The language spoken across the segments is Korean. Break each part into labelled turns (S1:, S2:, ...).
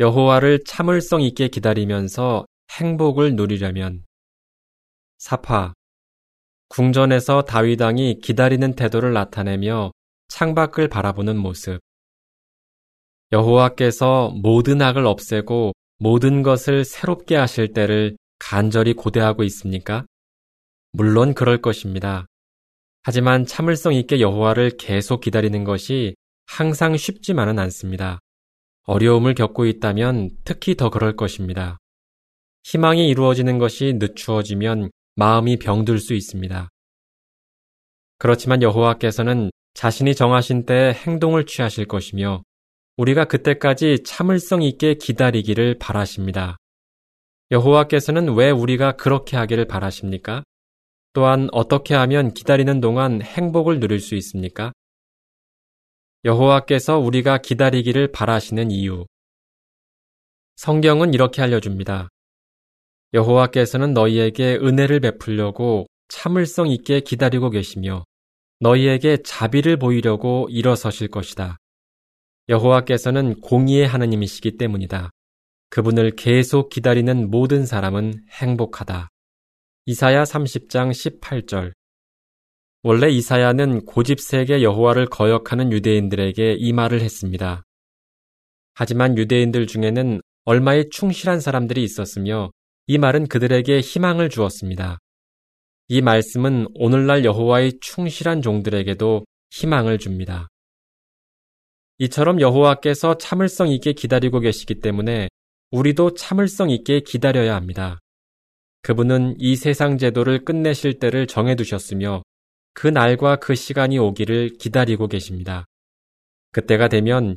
S1: 여호와를 참을성 있게 기다리면서 행복을 누리려면 사파 궁전에서 다윗 왕이 기다리는 태도를 나타내며 창밖을 바라보는 모습 여호와께서 모든 악을 없애고 모든 것을 새롭게 하실 때를 간절히 고대하고 있습니까? 물론 그럴 것입니다. 하지만 참을성 있게 여호와를 계속 기다리는 것이 항상 쉽지만은 않습니다. 어려움을 겪고 있다면 특히 더 그럴 것입니다. 희망이 이루어지는 것이 늦추어지면 마음이 병들 수 있습니다. 그렇지만 여호와께서는 자신이 정하신 때에 행동을 취하실 것이며 우리가 그때까지 참을성 있게 기다리기를 바라십니다. 여호와께서는 왜 우리가 그렇게 하기를 바라십니까? 또한 어떻게 하면 기다리는 동안 행복을 누릴 수 있습니까? 여호와께서 우리가 기다리기를 바라시는 이유. 성경은 이렇게 알려줍니다. 여호와께서는 너희에게 은혜를 베풀려고 참을성 있게 기다리고 계시며 너희에게 자비를 보이려고 일어서실 것이다. 여호와께서는 공의의 하느님이시기 때문이다. 그분을 계속 기다리는 모든 사람은 행복하다. 이사야 30장 18절. 원래 이사야는 고집세게 여호와를 거역하는 유대인들에게 이 말을 했습니다. 하지만 유대인들 중에는 얼마에 충실한 사람들이 있었으며 이 말은 그들에게 희망을 주었습니다. 이 말씀은 오늘날 여호와의 충실한 종들에게도 희망을 줍니다. 이처럼 여호와께서 참을성 있게 기다리고 계시기 때문에 우리도 참을성 있게 기다려야 합니다. 그분은 이 세상 제도를 끝내실 때를 정해두셨으며 그 날과 그 시간이 오기를 기다리고 계십니다. 그때가 되면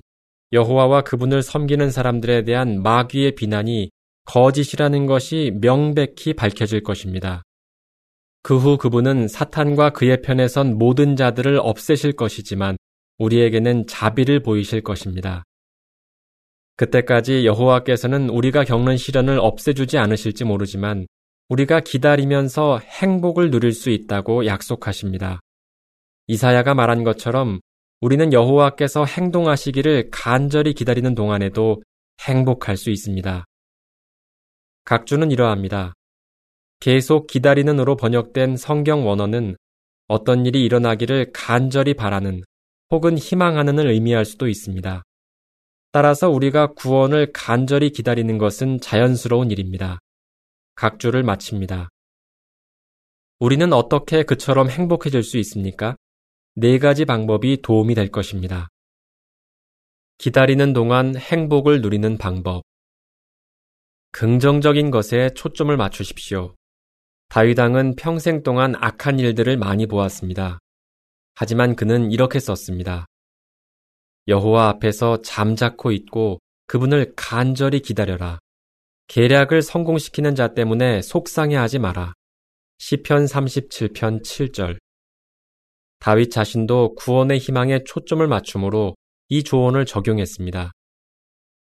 S1: 여호와와 그분을 섬기는 사람들에 대한 마귀의 비난이 거짓이라는 것이 명백히 밝혀질 것입니다. 그 후 그분은 사탄과 그의 편에 선 모든 자들을 없애실 것이지만 우리에게는 자비를 보이실 것입니다. 그때까지 여호와께서는 우리가 겪는 시련을 없애주지 않으실지 모르지만 우리가 기다리면서 행복을 누릴 수 있다고 약속하십니다. 이사야가 말한 것처럼 우리는 여호와께서 행동하시기를 간절히 기다리는 동안에도 행복할 수 있습니다. 각주는 이러합니다. 계속 기다리는으로 번역된 성경 원어는 어떤 일이 일어나기를 간절히 바라는 혹은 희망하는을 의미할 수도 있습니다. 따라서 우리가 구원을 간절히 기다리는 것은 자연스러운 일입니다. 각주를 마칩니다. 우리는 어떻게 그처럼 행복해질 수 있습니까? 네 가지 방법이 도움이 될 것입니다. 기다리는 동안 행복을 누리는 방법. 긍정적인 것에 초점을 맞추십시오. 다윗왕은 평생 동안 악한 일들을 많이 보았습니다. 하지만 그는 이렇게 썼습니다. 여호와 앞에서 잠자코 있고 그분을 간절히 기다려라. 계략을 성공시키는 자 때문에 속상해하지 마라. 시편 37편 7절. 다윗 자신도 구원의 희망에 초점을 맞춤으로 이 조언을 적용했습니다.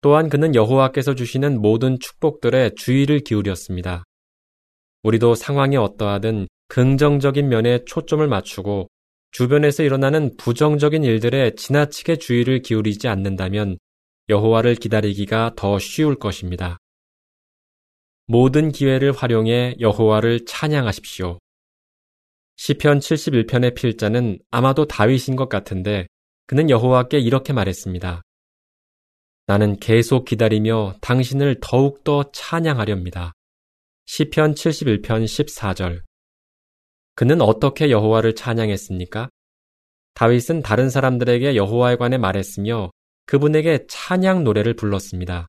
S1: 또한 그는 여호와께서 주시는 모든 축복들에 주의를 기울였습니다. 우리도 상황이 어떠하든 긍정적인 면에 초점을 맞추고 주변에서 일어나는 부정적인 일들에 지나치게 주의를 기울이지 않는다면 여호와를 기다리기가 더 쉬울 것입니다. 모든 기회를 활용해 여호와를 찬양하십시오. 시편 71편의 필자는 아마도 다윗인 것 같은데 그는 여호와께 이렇게 말했습니다. 나는 계속 기다리며 당신을 더욱더 찬양하렵니다. 시편 71편 14절. 그는 어떻게 여호와를 찬양했습니까? 다윗은 다른 사람들에게 여호와에 관해 말했으며 그분에게 찬양 노래를 불렀습니다.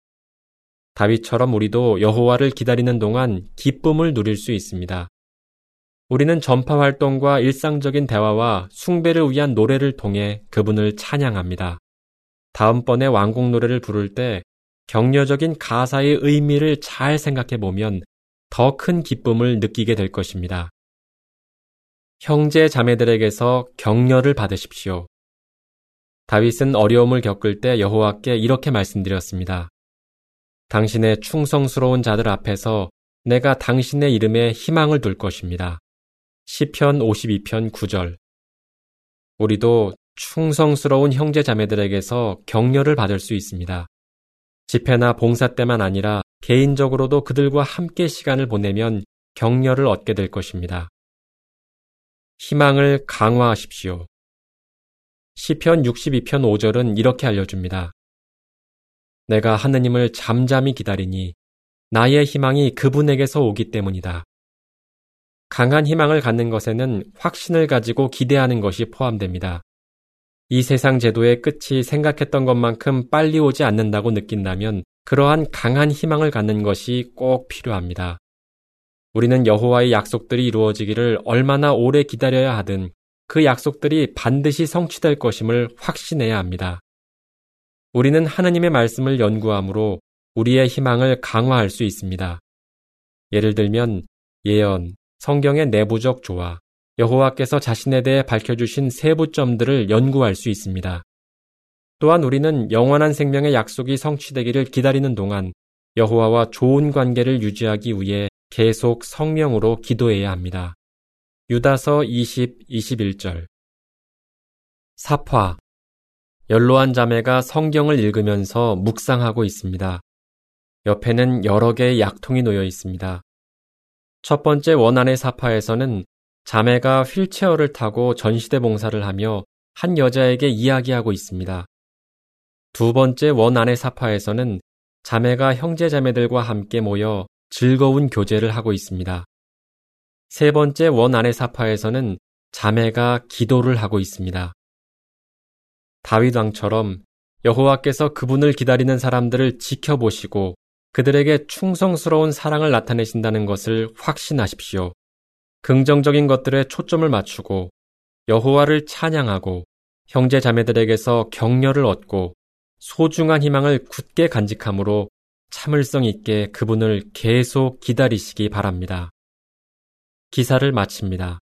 S1: 다윗처럼 우리도 여호와를 기다리는 동안 기쁨을 누릴 수 있습니다. 우리는 전파 활동과 일상적인 대화와 숭배를 위한 노래를 통해 그분을 찬양합니다. 다음번에 왕곡 노래를 부를 때 격려적인 가사의 의미를 잘 생각해 보면 더 큰 기쁨을 느끼게 될 것입니다. 형제 자매들에게서 격려를 받으십시오. 다윗은 어려움을 겪을 때 여호와께 이렇게 말씀드렸습니다. 당신의 충성스러운 자들 앞에서 내가 당신의 이름에 희망을 둘 것입니다. 시편 52편 9절. 우리도 충성스러운 형제 자매들에게서 격려를 받을 수 있습니다. 집회나 봉사 때만 아니라 개인적으로도 그들과 함께 시간을 보내면 격려를 얻게 될 것입니다. 희망을 강화하십시오. 시편 62편 5절은 이렇게 알려줍니다. 내가 하느님을 잠잠히 기다리니 나의 희망이 그분에게서 오기 때문이다. 강한 희망을 갖는 것에는 확신을 가지고 기대하는 것이 포함됩니다. 이 세상 제도의 끝이 생각했던 것만큼 빨리 오지 않는다고 느낀다면 그러한 강한 희망을 갖는 것이 꼭 필요합니다. 우리는 여호와의 약속들이 이루어지기를 얼마나 오래 기다려야 하든 그 약속들이 반드시 성취될 것임을 확신해야 합니다. 우리는 하느님의 말씀을 연구함으로 우리의 희망을 강화할 수 있습니다. 예를 들면 예언, 성경의 내부적 조화, 여호와께서 자신에 대해 밝혀주신 세부점들을 연구할 수 있습니다. 또한 우리는 영원한 생명의 약속이 성취되기를 기다리는 동안 여호와와 좋은 관계를 유지하기 위해 계속 성령으로 기도해야 합니다. 유다서 20, 21절 사파 연로한 자매가 성경을 읽으면서 묵상하고 있습니다. 옆에는 여러 개의 약통이 놓여 있습니다. 첫 번째 원안의 사파에서는 자매가 휠체어를 타고 전시대 봉사를 하며 한 여자에게 이야기하고 있습니다. 두 번째 원안의 사파에서는 자매가 형제 자매들과 함께 모여 즐거운 교제를 하고 있습니다. 세 번째 원안의 사파에서는 자매가 기도를 하고 있습니다. 다윗 왕처럼 여호와께서 그분을 기다리는 사람들을 지켜보시고 그들에게 충성스러운 사랑을 나타내신다는 것을 확신하십시오. 긍정적인 것들에 초점을 맞추고 여호와를 찬양하고 형제 자매들에게서 격려를 얻고 소중한 희망을 굳게 간직함으로 참을성 있게 그분을 계속 기다리시기 바랍니다. 기사를 마칩니다.